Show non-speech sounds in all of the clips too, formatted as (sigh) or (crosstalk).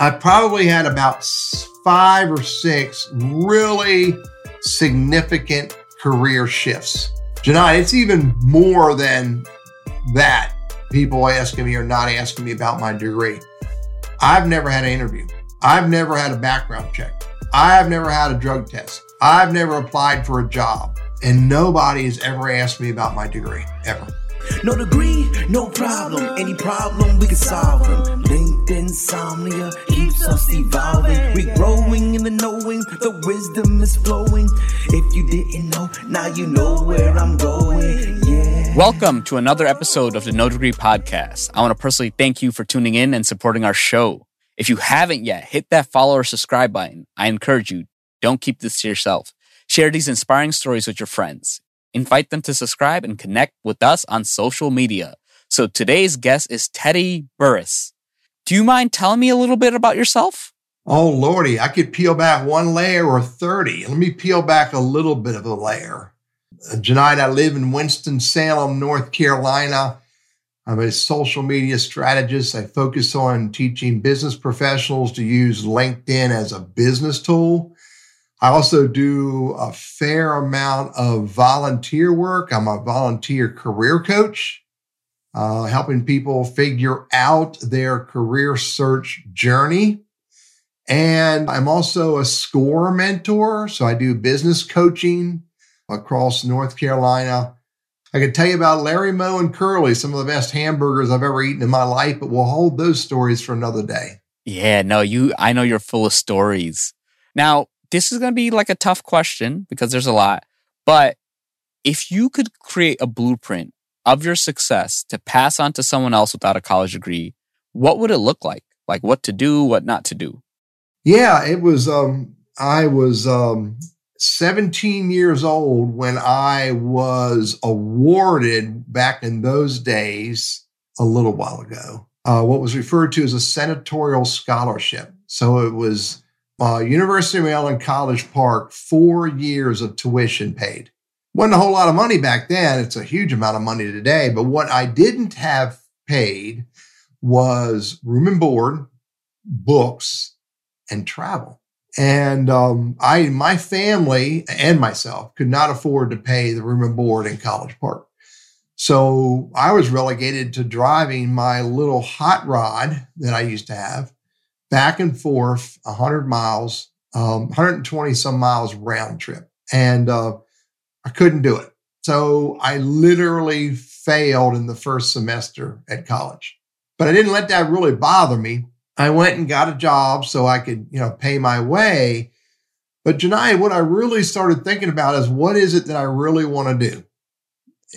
I probably had about five or six really significant career shifts. Janai, it's even more than that. People asking me or not asking me about my degree. I've never had an interview. I've never had a background check. I've never had a drug test. I've never applied for a job. And nobody has ever asked me about my degree, ever. No degree, no problem. Any problem, we can solve them. Insomnia keeps us evolving. We growing in the knowing, the wisdom is flowing. If you didn't know, now you know where I'm going. Yeah. Welcome to another episode of the No Degree Podcast. I want to personally thank you for tuning in and supporting our show. If you haven't yet, hit that follow or subscribe button. I encourage you, don't keep this to yourself. Share these inspiring stories with your friends. Invite them to subscribe and connect with us on social media. So today's guest is Teddy Burriss. Do you mind telling me a little bit about yourself? Oh, Lordy, I could peel back one layer or 30. Let me peel back a little bit of a layer. Uh, Janai, I live in Winston-Salem, North Carolina. I'm a social media strategist. I focus on teaching business professionals to use LinkedIn as a business tool. I also do a fair amount of volunteer work. I'm a volunteer career coach, uh, helping people figure out their career search journey. And I'm also a SCORE mentor. So I do business coaching across North Carolina. I can tell you about Larry Moe and Curly, some of the best hamburgers I've ever eaten in my life, but we'll hold those stories for another day. Yeah, no, you I know you're full of stories. Now, this is going to be like a tough question because there's a lot. But if you could create a blueprint of your success to pass on to someone else without a college degree, what would it look like? Like what to do, what not to do? Yeah, it was um I was um 17 years old when I was awarded back in those days a little while ago. Uh, what was referred to as a senatorial scholarship. So it was uh, University of Maryland College Park, four years of tuition paid. Wasn't a whole lot of money back then. It's a huge amount of money today. But what I didn't have paid was room and board, books, and travel. And um, I, my family and myself could not afford to pay the room and board in College Park. So I was relegated to driving my little hot rod that I used to have back and forth 100 miles, um, 120 some miles round trip. And uh, I couldn't do it. So I literally failed in the first semester at college. But I didn't let that really bother me. I went and got a job so I could, you know, pay my way. But Janai, what I really started thinking about is what is it that I really want to do?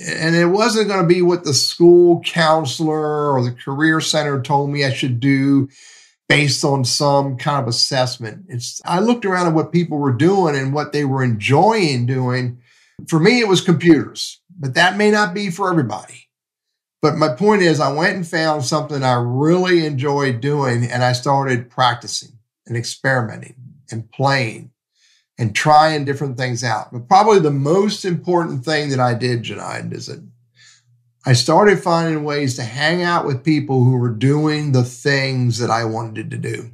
And it wasn't going to be what the school counselor or the career center told me I should do based on some kind of assessment. It's I looked around at what people were doing and what they were enjoying doing. For me, it was computers, but that may not be for everybody. But my point is, I went and found something I really enjoyed doing, and I started practicing and experimenting and playing and trying different things out. But probably the most important thing that I did, Janine, is that I started finding ways to hang out with people who were doing the things that I wanted to do.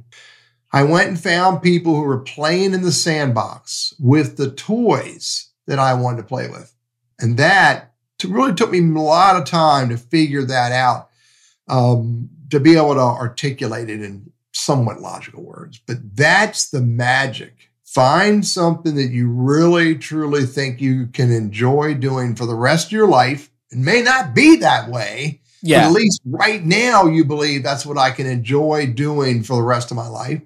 I went and found people who were playing in the sandbox with the toys that I wanted to play with. And that really took me a lot of time to figure that out, um, to be able to articulate it in somewhat logical words. But that's the magic. Find something that you really, truly think you can enjoy doing for the rest of your life it may not be that way. Yeah. But at least right now, you believe that's what I can enjoy doing for the rest of my life.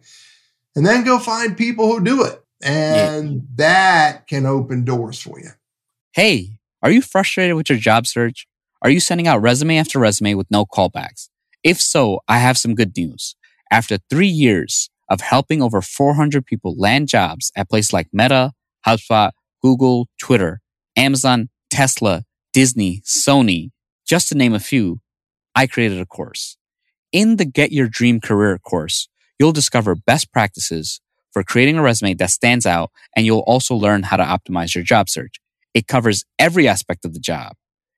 And then go find people who do it. And yeah. that can open doors for you. Hey, are you frustrated with your job search? Are you sending out resume after resume with no callbacks? If so, I have some good news. After three years of helping over 400 people land jobs at places like Meta, HubSpot, Google, Twitter, Amazon, Tesla, Disney, Sony, just to name a few, I created a course. In the Get Your Dream Career course, you'll discover best practices for creating a resume that stands out, and you'll also learn how to optimize your job search. It covers every aspect of the job,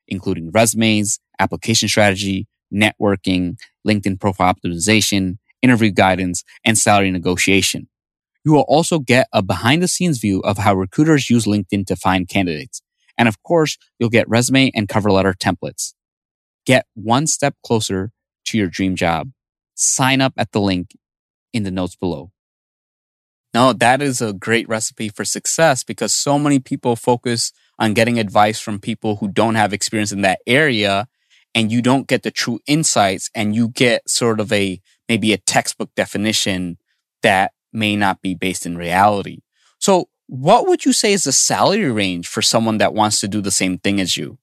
including resumes, application strategy, networking, LinkedIn profile optimization, interview guidance, and salary negotiation. You will also get a behind the scenes view of how recruiters use LinkedIn to find candidates. And of course, you'll get resume and cover letter templates. Get one step closer to your dream job. Sign up at the link in the notes below. No, that is a great recipe for success because so many people focus on getting advice from people who don't have experience in that area and you don't get the true insights and you get sort of a maybe a textbook definition that may not be based in reality. So what would you say is the salary range for someone that wants to do the same thing as you?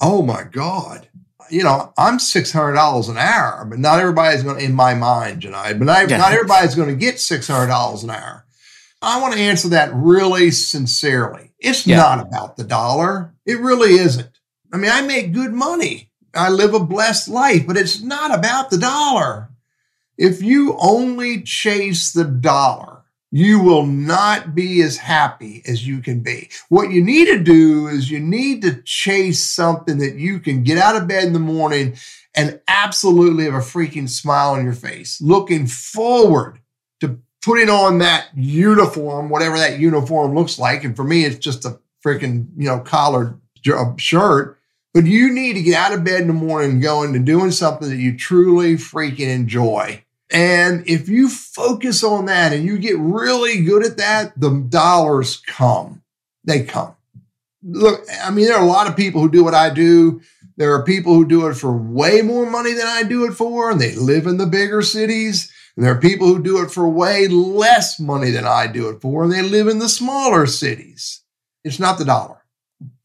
Oh my God. You know, I'm six hundred dollars an hour, but not everybody's going to, in my mind, Jonaed, but not, yeah. not everybody's going to get six hundred dollars an hour. I want to answer that really sincerely. It's yeah. not about the dollar. It really isn't. I mean, I make good money. I live a blessed life, but it's not about the dollar. If you only chase the dollar, you will not be as happy as you can be. What you need to do is you need to chase something that you can get out of bed in the morning and absolutely have a freaking smile on your face, looking forward to putting on that uniform, whatever that uniform looks like. And for me, it's just a freaking, you know, collared shirt. But you need to get out of bed in the morning and go into doing something that you truly freaking enjoy. And if you focus on that and you get really good at that, the dollars come. They come. Look, I mean, there are a lot of people who do what I do. There are people who do it for way more money than I do it for, and they live in the bigger cities. And there are people who do it for way less money than I do it for, and they live in the smaller cities. It's not the dollar.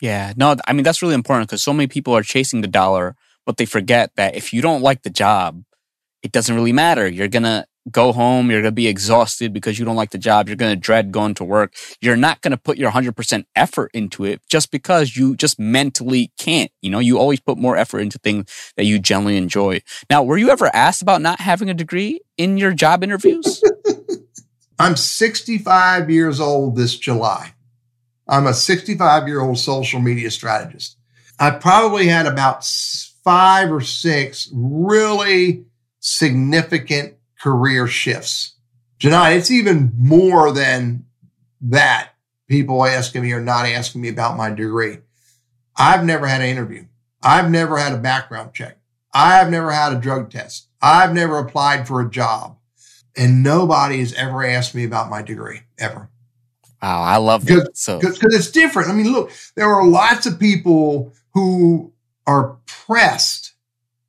Yeah, no, I mean, that's really important because so many people are chasing the dollar, but they forget that if you don't like the job, it doesn't really matter. You're going to go home. You're going to be exhausted because you don't like the job. You're going to dread going to work. You're not going to put your 100% effort into it just because you just mentally can't. You know, you always put more effort into things that you generally enjoy. Now, were you ever asked about not having a degree in your job interviews? (laughs) I'm 65 years old this July. I'm a 65 year old social media strategist. I probably had about five or six really significant career shifts. Jonaed, it's even more than that. People asking me or not asking me about my degree. I've never had an interview. I've never had a background check. I've never had a drug test. I've never applied for a job. And nobody has ever asked me about my degree, ever. Wow, I love that. So because it's different. I mean, look, there are lots of people who are pressed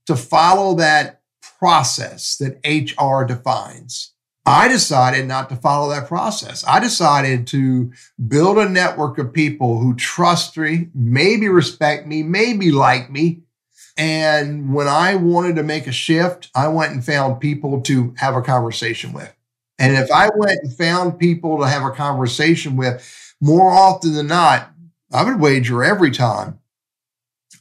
to follow that process that HR defines. I decided not to follow that process. I decided to build a network of people who trust me, maybe respect me, maybe like me. And when I wanted to make a shift, I went and found people to have a conversation with. And if I went and found people to have a conversation with, more often than not, I would wager every time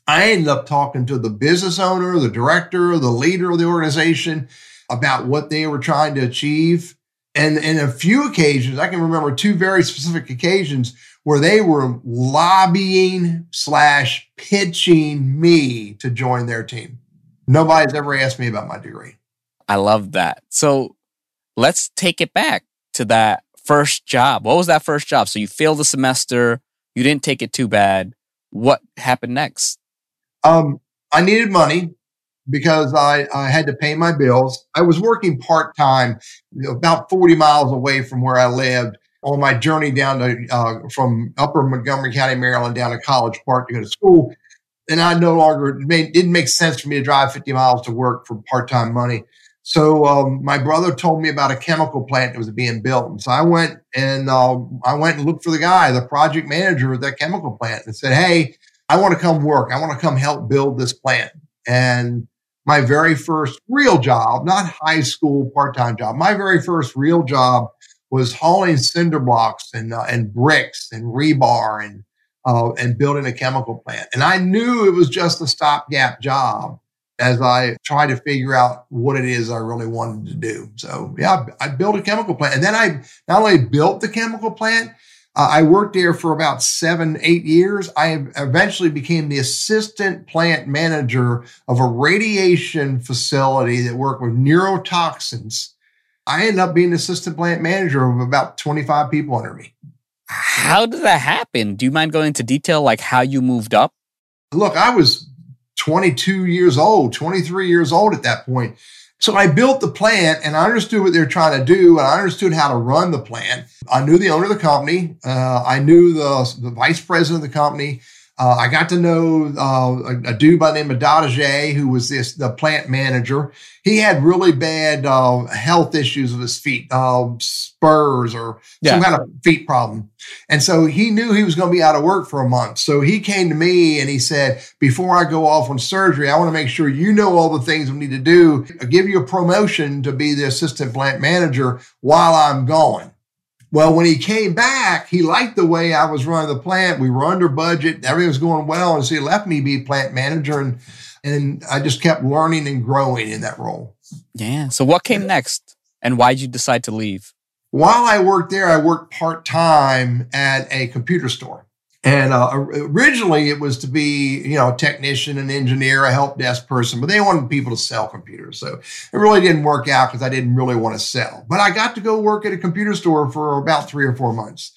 I ended up talking to the business owner, the director, the leader of the organization about what they were trying to achieve. And in a few occasions, I can remember two very specific occasions where they were lobbying slash pitching me to join their team. Nobody's ever asked me about my degree. I love that. So let's take it back to that first job. What was that first job? So you failed the semester, you didn't take it too bad. What happened next? Um, I needed money because I, I had to pay my bills. I was working part time, about 40 miles away from where I lived on my journey down to uh, from upper Montgomery County, Maryland, down to College Park to go to school. And I no longer made, didn't make sense for me to drive 50 miles to work for part time money. So um, my brother told me about a chemical plant that was being built, and so I went and uh, I went and looked for the guy, the project manager of that chemical plant, and said, "Hey, I want to come work. I want to come help build this plant. And my very first real job, not high school part time job, my very first real job was hauling cinder blocks and, uh, and bricks and rebar and, uh, and building a chemical plant. And I knew it was just a stopgap job as I tried to figure out what it is I really wanted to do. So yeah, I built a chemical plant and then I not only built the chemical plant, uh, I worked there for about seven, eight years. I eventually became the assistant plant manager of a radiation facility that worked with neurotoxins I ended up being assistant plant manager of about 25 people under me. How did that happen? Do you mind going into detail, like how you moved up? Look, I was 22 years old, 23 years old at that point. So I built the plant and I understood what they were trying to do and I understood how to run the plant. I knew the owner of the company. Uh, I knew the, the vice president of the company. Uh, I got to know uh, a, a, dude by the name of Dadaje, who was this the plant manager. He had really bad uh, health issues with his feet, uh, spurs or yeah. some kind of feet problem, and so he knew he was going to be out of work for a month. So he came to me and he said, "Before I go off on surgery, I want to make sure you know all the things we need to do. I'll give you a promotion to be the assistant plant manager while I'm gone." Well, when he came back, he liked the way I was running the plant. We were under budget, everything was going well, and so he left me be plant manager, and and I just kept learning and growing in that role. Yeah. So what came next, and why did you decide to leave? While I worked there, I worked part time at a computer store. And uh, originally, it was to be, you know, a technician, an engineer, a help desk person, but they wanted people to sell computers. So it really didn't work out because I didn't really want to sell. But I got to go work at a computer store for about three or four months.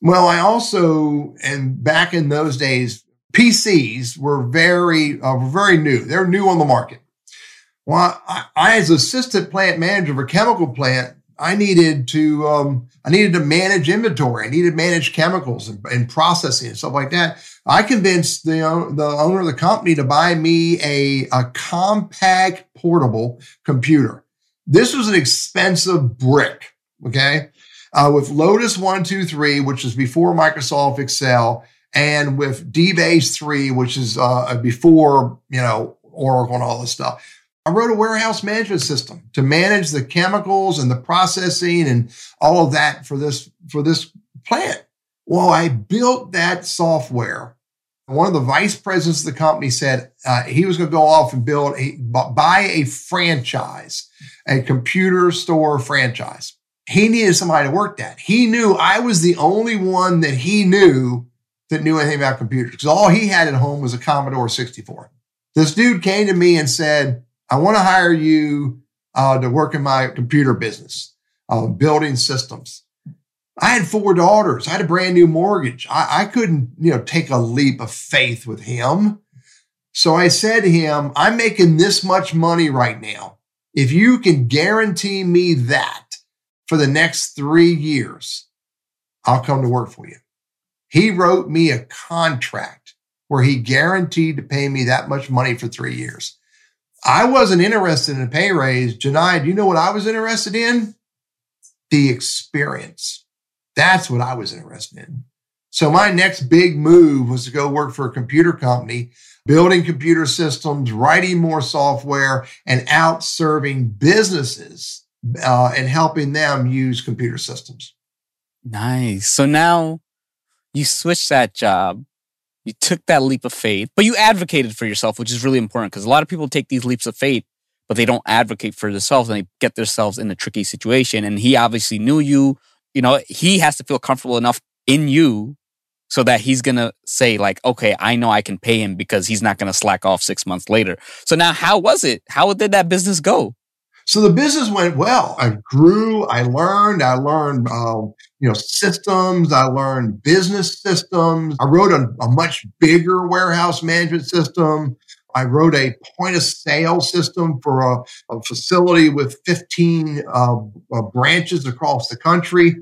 Well, I also, and back in those days, PCs were very, uh, very new. They're new on the market. Well, I, I, as assistant plant manager of a chemical plant, I needed to um, I needed to manage inventory. I needed to manage chemicals and, and processing and stuff like that. I convinced the the owner of the company to buy me a a Compaq portable computer. This was an expensive brick, okay, uh, with Lotus one two three, which is before Microsoft Excel, and with DBase three, which is uh, before you know Oracle and all this stuff. I wrote a warehouse management system to manage the chemicals and the processing and all of that for this for this plant. Well, I built that software. One of the vice presidents of the company said uh, he was going to go off and build a buy a franchise, a computer store franchise. He needed somebody to work that. He knew I was the only one that he knew that knew anything about computers because all he had at home was a Commodore 64. This dude came to me and said, I want to hire you uh, to work in my computer business, uh, building systems. I had four daughters. I had a brand new mortgage. I, I couldn't, you know, take a leap of faith with him. So I said to him, I'm making this much money right now. If you can guarantee me that for the next three years, I'll come to work for you. He wrote me a contract where he guaranteed to pay me that much money for three years. I wasn't interested in a pay raise. Janai, do you know what I was interested in? The experience. That's what I was interested in. So my next big move was to go work for a computer company, building computer systems, writing more software, and out serving businesses uh, and helping them use computer systems. Nice. So now you switch that job you took that leap of faith, but you advocated for yourself, which is really important because a lot of people take these leaps of faith, but they don't advocate for themselves and they get themselves in a tricky situation. And he obviously knew you. You know, he has to feel comfortable enough in you so that he's going to say like, okay, I know I can pay him because he's not going to slack off six months later. So now how was it? How did that business go? So the business went well. I grew. I learned. I learned, um, you know, systems. I learned business systems. I wrote a, a much bigger warehouse management system. I wrote a point of sale system for a, a facility with 15 uh, uh, branches across the country.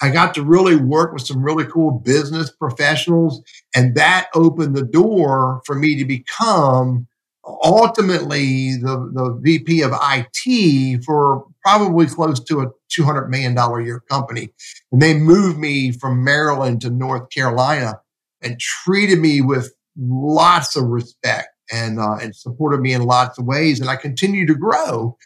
I got to really work with some really cool business professionals, and that opened the door for me to become ultimately the, the VP of IT for probably close to a $200 million a year company. And they moved me from Maryland to North Carolina and treated me with lots of respect and, uh, and supported me in lots of ways. And I continue to grow.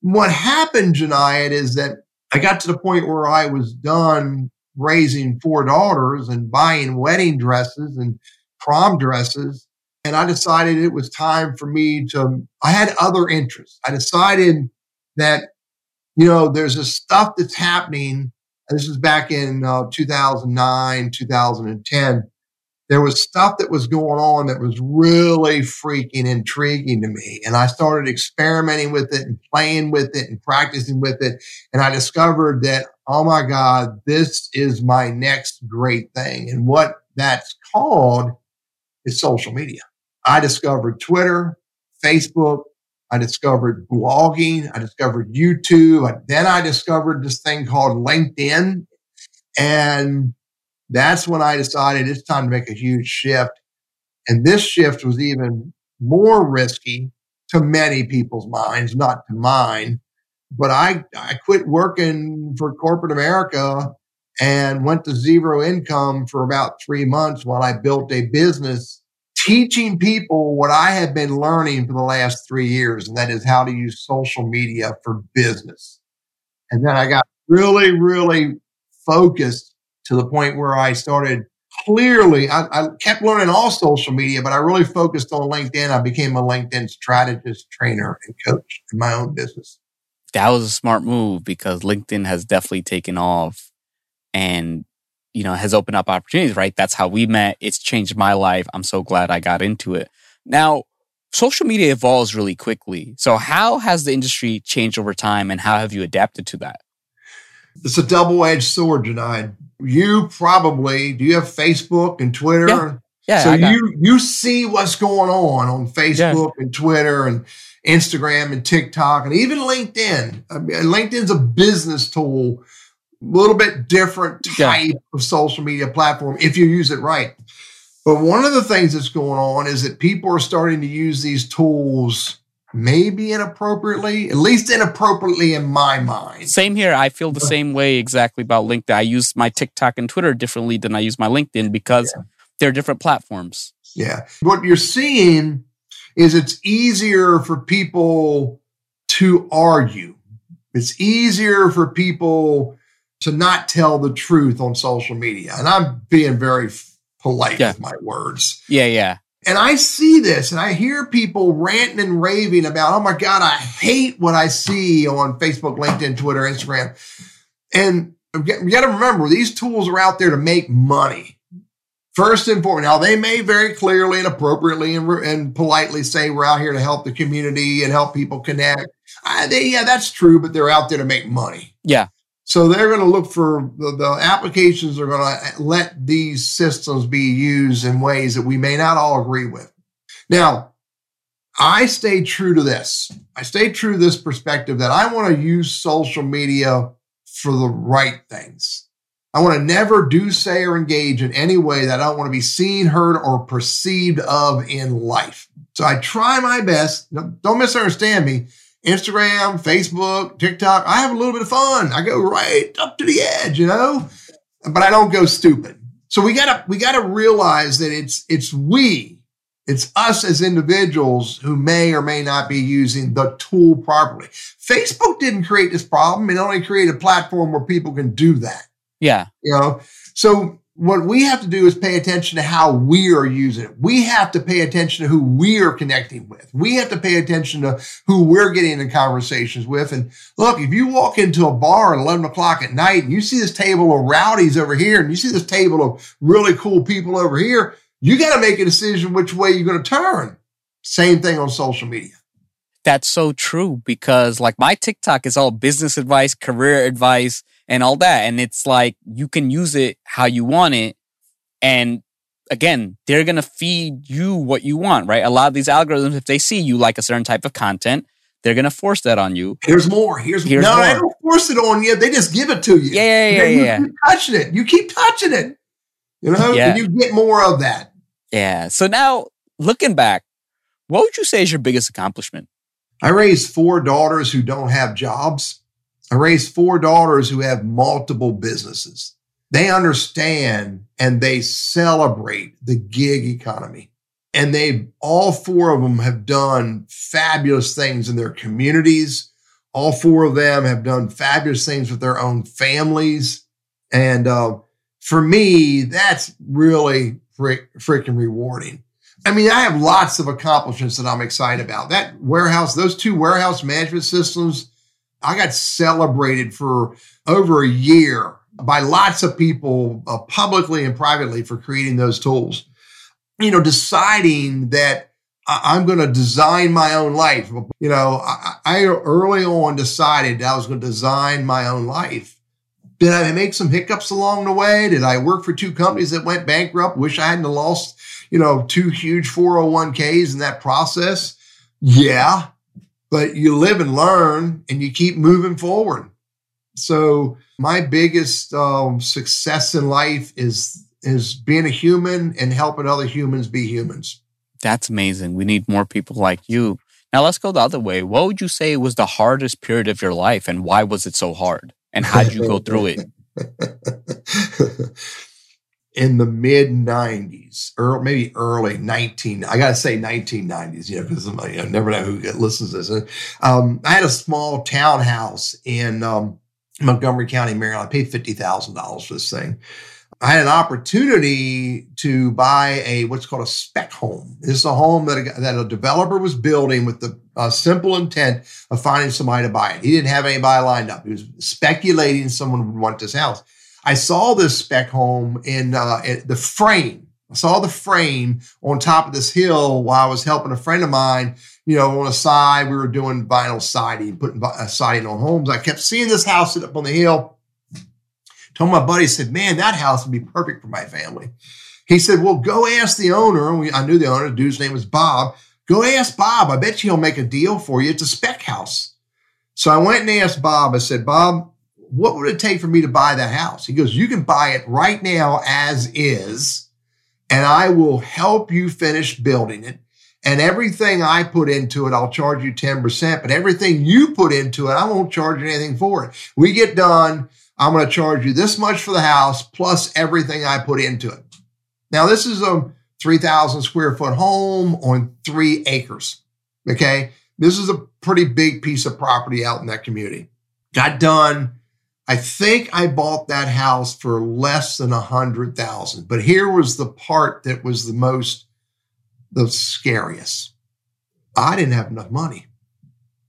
What happened, Janiyat, is that I got to the point where I was done raising four daughters and buying wedding dresses and prom dresses and I decided it was time for me to, I had other interests. I decided that, you know, there's this stuff that's happening. this was back in uh, 2009, 2010. there was stuff that was going on that was really freaking intriguing to me. And I started experimenting with it and playing with it and practicing with it. And I discovered that, oh my God, this is my next great thing. And what that's called is social media. I discovered Twitter, Facebook. I discovered blogging. I discovered YouTube. Then I discovered this thing called LinkedIn. And that's when I decided it's time to make a huge shift. And this shift was even more risky to many people's minds, not to mine. But I, I quit working for corporate America and went to zero income for about three months while I built a business teaching people what I have been learning for the last three years, and that is how to use social media for business. And then I got really, really focused to the point where I started clearly, I, I, kept learning all social media, but I really focused on LinkedIn. I became a LinkedIn strategist, trainer, and coach in my own business. That was a smart move because LinkedIn has definitely taken off and, you know, has opened up opportunities, right? That's how we met. It's changed my life. I'm so glad I got into it. Now, social media evolves really quickly. So, how has the industry changed over time and how have you adapted to that? It's a double edged sword, Jonaed you probably do you have Facebook and Twitter? Yeah. yeah so you you see what's going on on Facebook yeah. and Twitter and Instagram and TikTok and even LinkedIn. I mean, LinkedIn's a business tool, little bit different type yeah. of social media platform if you use it right. But one of the things that's going on is that people are starting to use these tools maybe inappropriately, at least inappropriately in my mind. Same here. I feel the uh-huh. same way exactly about LinkedIn. I use my TikTok and Twitter differently than I use my LinkedIn because yeah. they're different platforms. Yeah. What you're seeing is it's easier for people to argue. It's easier for people to not tell the truth on social media. And I'm being very polite yeah. with my words. Yeah, yeah. And I see this and I hear people ranting and raving about, oh my God, I hate what I see on Facebook, LinkedIn, Twitter, Instagram. And you got to remember, these tools are out there to make money. First and foremost, now they may very clearly and appropriately and, and politely say we're out here to help the community and help people connect. I, they, yeah, that's true, but they're out there to make money. Yeah. So they're going to look for the, the applications are going to eh, let these systems be used in ways that we may not all agree with. Now, I stay true to this. I stay true to this perspective that I want to use social media for the right things. I want to never do, say, or engage in any way that I don't want to be seen, heard, or perceived of in life. So I try my best. Don't misunderstand me. Instagram, Facebook, TikTok. I have a little bit of fun. I go right up to the edge, you know, but I don't go stupid. So we gotta we gotta realize that it's it's we, it's us as individuals who may or may not be using the tool properly. Facebook didn't create this problem; it only created a platform where people can do that. Yeah, you know. So what we have to do is pay attention to how we are using it. We have to pay attention to who we are connecting with. We have to pay attention to who we're getting in conversations with. And look, if you walk into a bar at 11 o'clock at night and you see this table of rowdies over here and you see this table of really cool people over here, you got to make a decision which way you're going to turn. Same thing on social media. That's so true because like my TikTok is all business advice, career advice, and all that. And it's like you can use it how you want it. And again, they're going to feed you what you want, right? A lot of these algorithms, if they see you like a certain type of content, they're going to force that on you. Here's more. Here's, Here's no, more. they don't force it on you. They just give it to you. Yeah, yeah, yeah. You yeah. keep touching it. You keep touching it. You know, yeah. and you get more of that. Yeah. So now looking back, what would you say is your biggest accomplishment? I raised four daughters who don't have jobs. I raised four daughters who have multiple businesses. They understand and they celebrate the gig economy. And they, all four of them have done fabulous things in their communities. All four of them have done fabulous things with their own families. And uh, for me, that's really freaking rewarding. I mean, I have lots of accomplishments that I'm excited about. That warehouse, those two warehouse management systems, I got celebrated for over a year by lots of people, uh, publicly and privately, for creating those tools. you know, deciding that I, am going to design my own life. You know, I, I early on decided I was going to design my own life. Did I make some hiccups along the way? Did I work for two companies that went bankrupt? Wish I hadn't lost, you know, two huge 401ks in that process. Yeah, but you live and learn and you keep moving forward. So my biggest um, success in life is is being a human and helping other humans be humans. That's amazing. We need more people like you. Now let's go the other way. What would you say was the hardest period of your life and why was it so hard? And how did you go through it? (laughs) in the mid 90s, or maybe early 19, I got to say 1990s, you know, because I never know who listens to this. Um, I had a small townhouse in um, Montgomery County, Maryland. I paid $50,000 for this thing. I had an opportunity to buy a what's called a spec home. This is a home that a, that a developer was building with the uh, simple intent of finding somebody to buy it. He didn't have anybody lined up. He was speculating someone would want this house. I saw this spec home in, uh, the frame. I saw the frame on top of this hill while I was helping a friend of mine. You know, on a side, we were doing vinyl siding, putting uh, siding on homes. I kept seeing this house sit up on the hill told my buddy, said, man, that house would be perfect for my family. He said, well, go ask the owner. We, I knew the owner, the dude's name was Bob. Go ask Bob. I bet you he'll make a deal for you. It's a spec house. So I went and asked Bob. I said, Bob, what would it take for me to buy that house? He goes, you can buy it right now as is, and I will help you finish building it. And everything I put into it, I'll charge you 10%, but everything you put into it, I won't charge you anything for it. We get done. I'm going to charge you this much for the house plus everything I put into it. Now, this is a 3,000 square foot home on three acres. Okay. This is a pretty big piece of property out in that community. Got done. I think I bought that house for less than a hundred thousand. But here was the part that was the most, the scariest. I didn't have enough money.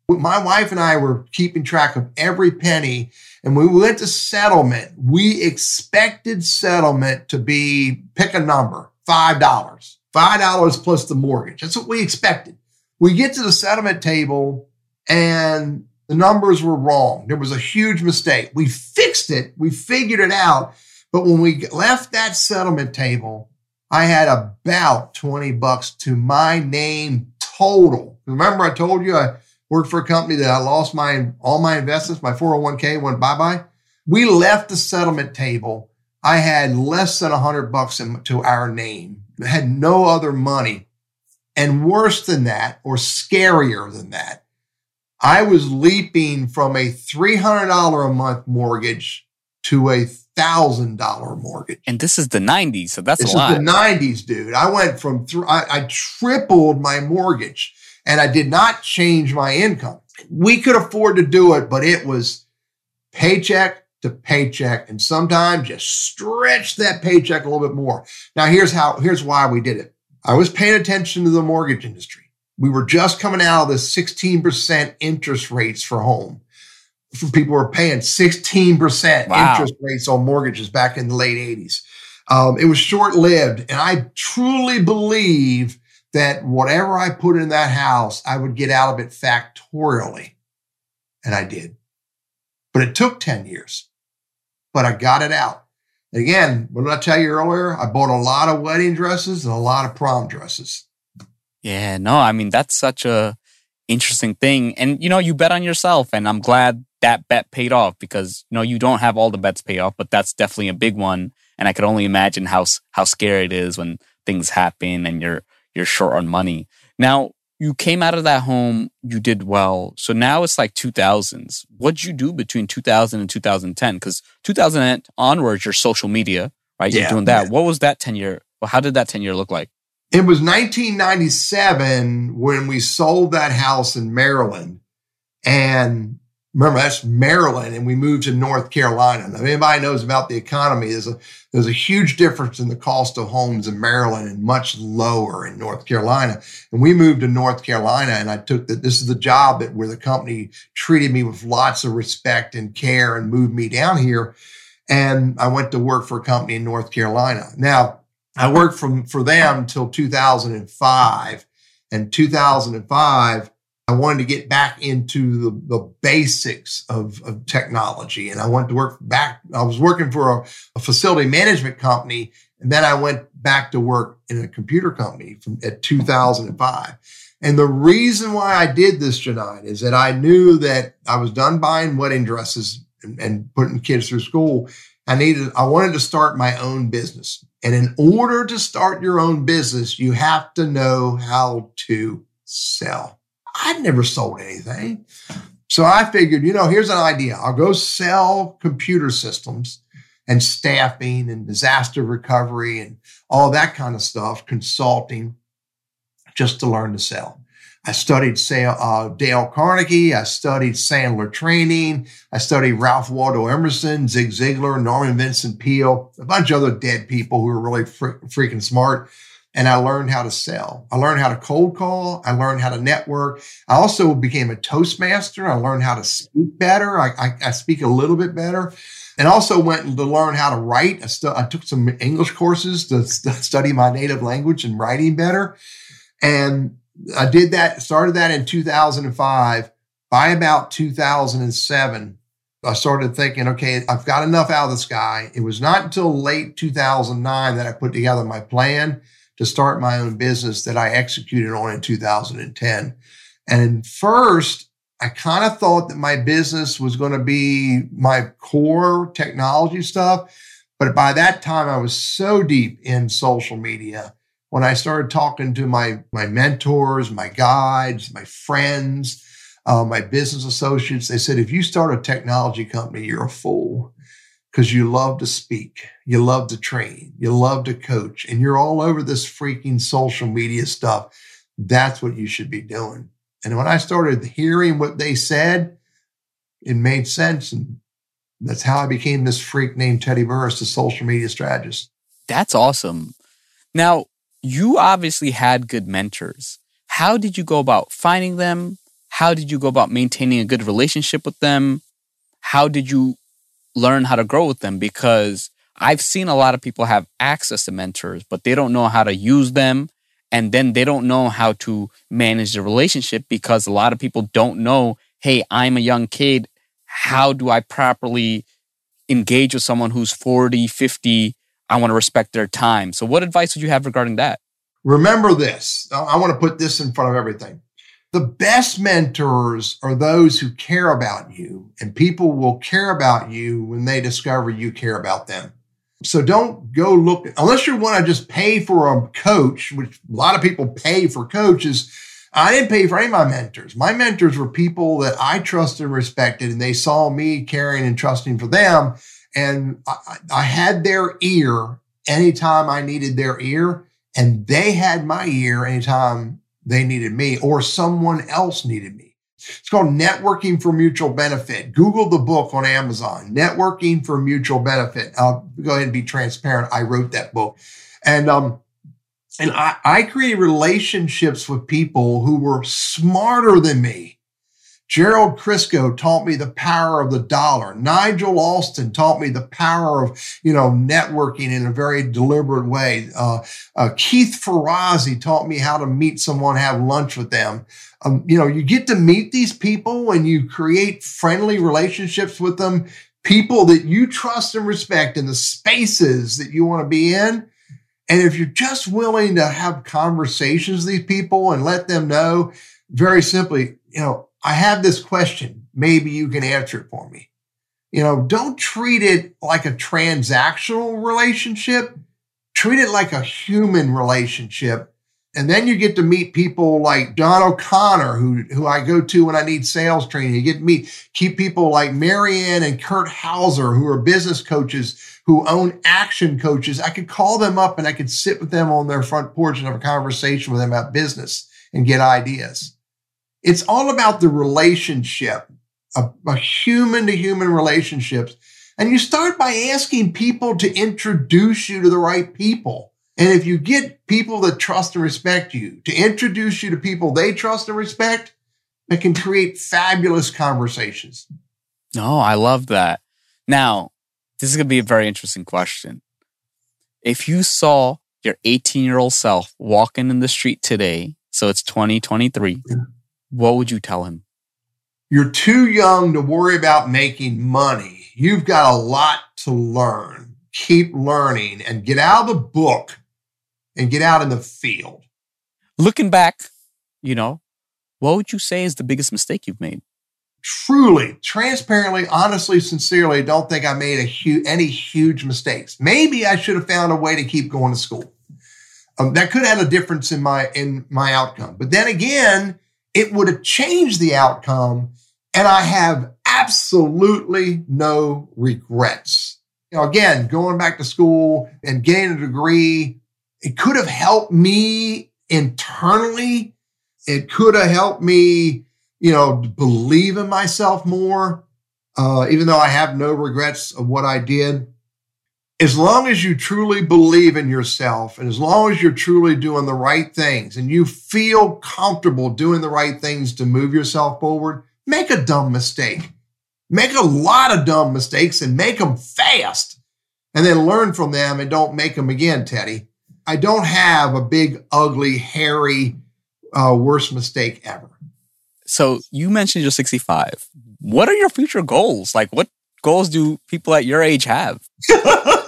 My wife and I were keeping track of every penny and we went to settlement. We expected settlement to be pick a number, $5. $5 plus the mortgage. That's what we expected. We get to the settlement table and the numbers were wrong. There was a huge mistake. We fixed it. We figured it out. But when we left that settlement table, I had about 20 bucks to my name total. Remember I told you I worked for a company that I lost my all my investments, my 401k went bye bye. We left the settlement table. I had less than a hundred bucks to our name. I had no other money. And worse than that, or scarier than that, I was leaping from a $300 a month mortgage to a thousand dollar mortgage. And this is the 90s, so that's this a lot. This is the 90s, dude. I went from th- I, I tripled my mortgage and I did not change my income. We could afford to do it, but it was paycheck to paycheck. And sometimes just stretch that paycheck a little bit more. Now, here's how, here's why we did it. I was paying attention to the mortgage industry. We were just coming out of the 16% interest rates for home. People were paying 16% wow. interest rates on mortgages back in the late 80s. Um, it was short lived. And I truly believe that whatever I put in that house, I would get out of it factorially. And I did. But it took 10 years, but I got it out. again, what did I tell you earlier? I bought a lot of wedding dresses and a lot of prom dresses. Yeah, no, I mean, that's such a interesting thing. And, you know, you bet on yourself. And I'm glad that bet paid off because, you know, you don't have all the bets pay off, but that's definitely a big one. And I could only imagine how, how scary it is when things happen and you're, you're short on money. Now, you came out of that home, you did well. So now it's like 2000s. What'd you do between 2000 and 2010? Because 2000 onwards, your social media, right? Yeah, you're doing that. Yeah. What was that 10 year? Well, how did that 10 year look like? It was 1997 when we sold that house in Maryland. And remember that's Maryland and we moved to North Carolina. Now, if anybody knows about the economy, there's a there's a huge difference in the cost of homes in Maryland and much lower in North Carolina. And we moved to North Carolina and I took that this is the job that where the company treated me with lots of respect and care and moved me down here. And I went to work for a company in North Carolina. Now, I worked from for them till 2005. And 2005, I wanted to get back into the, the basics of, of, technology. And I went to work back. I was working for a, a, facility management company. And then I went back to work in a computer company from at 2005. And the reason why I did this, Janine, is that I knew that I was done buying wedding dresses and, and putting kids through school. I needed, I wanted to start my own business. And in order to start your own business, you have to know how to sell. I'd never sold anything. So I figured, you know, here's an idea. I'll go sell computer systems and staffing and disaster recovery and all that kind of stuff, consulting, just to learn to sell. I studied uh, Dale Carnegie. I studied Sandler training. I studied Ralph Waldo Emerson, Zig Ziglar, Norman Vincent Peale, a bunch of other dead people who were really fr- freaking smart and I learned how to sell. I learned how to cold call. I learned how to network. I also became a Toastmaster. I learned how to speak better. I, I, I speak a little bit better. And also went to learn how to write. I, stu- I took some English courses to st- study my native language and writing better. And I did that, started that in 2005. By about 2007, I started thinking, okay, I've got enough out of this guy. It was not until late 2009 that I put together my plan to start my own business that I executed on in 2010. And first, I kind of thought that my business was going to be my core technology stuff. But by that time, I was so deep in social media. When I started talking to my, my mentors, my guides, my friends, uh, my business associates, they said, if you start a technology company, you're a fool because you love to speak, you love to train, you love to coach, and you're all over this freaking social media stuff. That's what you should be doing. And when I started hearing what they said, it made sense. And that's how I became this freak named Teddy Burriss, the social media strategist. That's awesome. Now, you obviously had good mentors. How did you go about finding them? How did you go about maintaining a good relationship with them? How did you learn how to grow with them because I've seen a lot of people have access to mentors, but they don't know how to use them. And then they don't know how to manage the relationship because a lot of people don't know, hey, I'm a young kid. How do I properly engage with someone who's 40, 50? I want to respect their time. So, what advice would you have regarding that? Remember this. I want to put this in front of everything. The best mentors are those who care about you, and people will care about you when they discover you care about them. So don't go look, unless you want to just pay for a coach, which a lot of people pay for coaches. I didn't pay for any of my mentors. My mentors were people that I trusted and respected, and they saw me caring and trusting for them. And I, I had their ear anytime I needed their ear, and they had my ear anytime they needed me or someone else needed me. It's called Networking for Mutual Benefit. Google the book on Amazon, Networking for Mutual Benefit. I'll go ahead and be transparent. I wrote that book. And, um, and I, I created relationships with people who were smarter than me Gerald Crisco taught me the power of the dollar. Nigel Alston taught me the power of, you know, networking in a very deliberate way. Uh, uh, Keith Ferrazzi taught me how to meet someone, have lunch with them. Um, you know, you get to meet these people and you create friendly relationships with them, people that you trust and respect in the spaces that you want to be in. And if you're just willing to have conversations with these people and let them know very simply, you know, I have this question. Maybe you can answer it for me. You know, don't treat it like a transactional relationship. Treat it like a human relationship. And then you get to meet people like Don O'Connor, who, who I go to when I need sales training. You get to meet keep people like Marianne and Kurt Hauser, who are business coaches who own action coaches. I could call them up and I could sit with them on their front porch and have a conversation with them about business and get ideas. It's all about the relationship, a, a human to human relationships. And you start by asking people to introduce you to the right people. And if you get people that trust and respect you to introduce you to people they trust and respect, it can create fabulous conversations. Oh, I love that. Now, this is going to be a very interesting question. If you saw your 18 year old self walking in the street today, so it's 2023, Yeah. What would you tell him? You're too young to worry about making money. You've got a lot to learn. Keep learning and get out of the book and get out in the field. Looking back, you know, what would you say is the biggest mistake you've made? Truly, transparently, honestly, sincerely, don't think I made a hu- any huge mistakes. Maybe I should have found a way to keep going to school. Um, that could have had a difference in my in my outcome. But then again, it would have changed the outcome, and I have absolutely no regrets. You know, again, going back to school and getting a degree, it could have helped me internally. It could have helped me, you know, believe in myself more. Uh, even though I have no regrets of what I did, as long as you truly believe in yourself and as long as you're truly doing the right things and you feel comfortable doing the right things to move yourself forward, make a dumb mistake. Make a lot of dumb mistakes and make them fast and then learn from them and don't make them again, Teddy. I don't have a big, ugly, hairy, uh, worst mistake ever. So you mentioned you're 65. What are your future goals? Like, what goals do people at your age have? (laughs)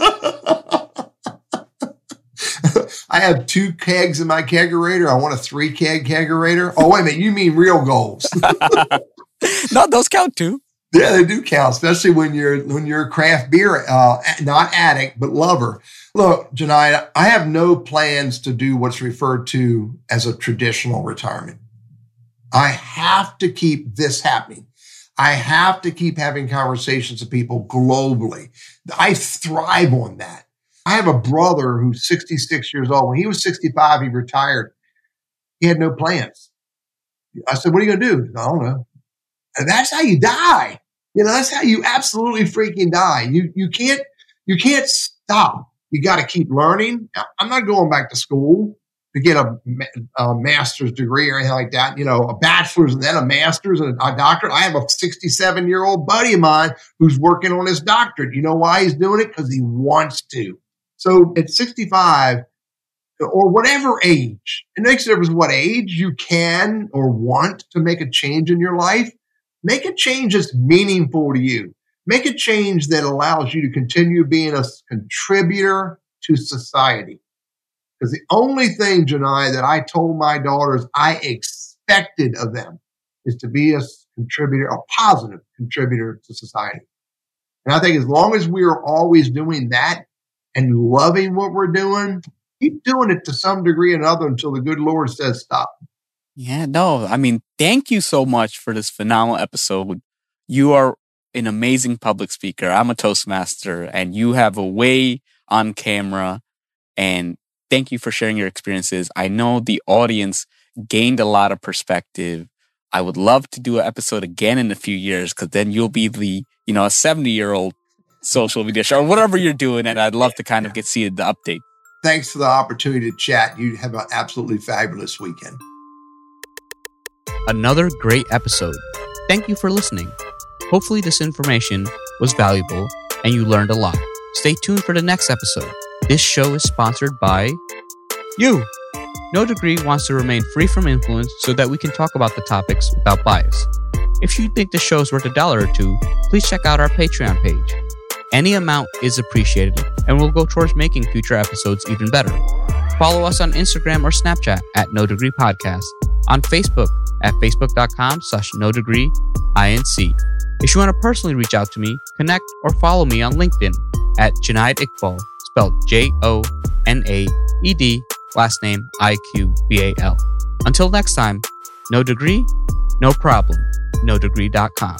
I have two kegs in my kegerator. I want a three keg kegerator. Oh, wait a minute. You mean real goals? (laughs) no, those count too. yeah, they do count, especially when you're when you're a craft beer, uh, not addict but lover. Look, Jonaed, I have no plans to do what's referred to as a traditional retirement. I have to keep this happening. I have to keep having conversations with people globally. I thrive on that. I have a brother who's 66 years old. When he was 65, he retired. He had no plans. I said, What are you going to do? I don't know. And that's how you die. You know, that's how you absolutely freaking die. You, you can't, you can't stop. You got to keep learning. I'm not going back to school to get a, a, master's degree or anything like that. You know, a bachelor's and then a master's and a doctorate. I have a 67 year old buddy of mine who's working on his doctorate. You know why he's doing it? Because he wants to. So at 65 or whatever age, it makes a difference what age you can or want to make a change in your life. Make a change that's meaningful to you. Make a change that allows you to continue being a contributor to society. Because the only thing, Jonaed, that I told my daughters I expected of them is to be a contributor, a positive contributor to society. And I think as long as we are always doing that and loving what we're doing, keep doing it to some degree or another until the good Lord says stop. Yeah, no, I mean, thank you so much for this phenomenal episode. You are an amazing public speaker. I'm a Toastmaster, and you have a way on camera. And thank you for sharing your experiences. I know the audience gained a lot of perspective. I would love to do an episode again in a few years because then you'll be the, you know, a 70 year old social media show or whatever you're doing. And I'd love to kind of get see the update. Thanks for the opportunity to chat. You have an absolutely fabulous weekend. Another great episode. Thank you for listening. Hopefully, this information was valuable and you learned a lot. Stay tuned for the next episode. This show is sponsored by you. No Degree wants to remain free from influence so that we can talk about the topics without bias. If you think the show is worth a dollar or two, please check out our Patreon page. Any amount is appreciated and will go towards making future episodes even better. Follow us on Instagram or Snapchat at No Degree Podcast, on Facebook at facebook.com slash no degree inc. If you want to personally reach out to me, connect or follow me on LinkedIn at Jonaed Iqbal, spelled J O N A E D, last name I Q B A L. Until next time, no degree, no problem, no degree.com.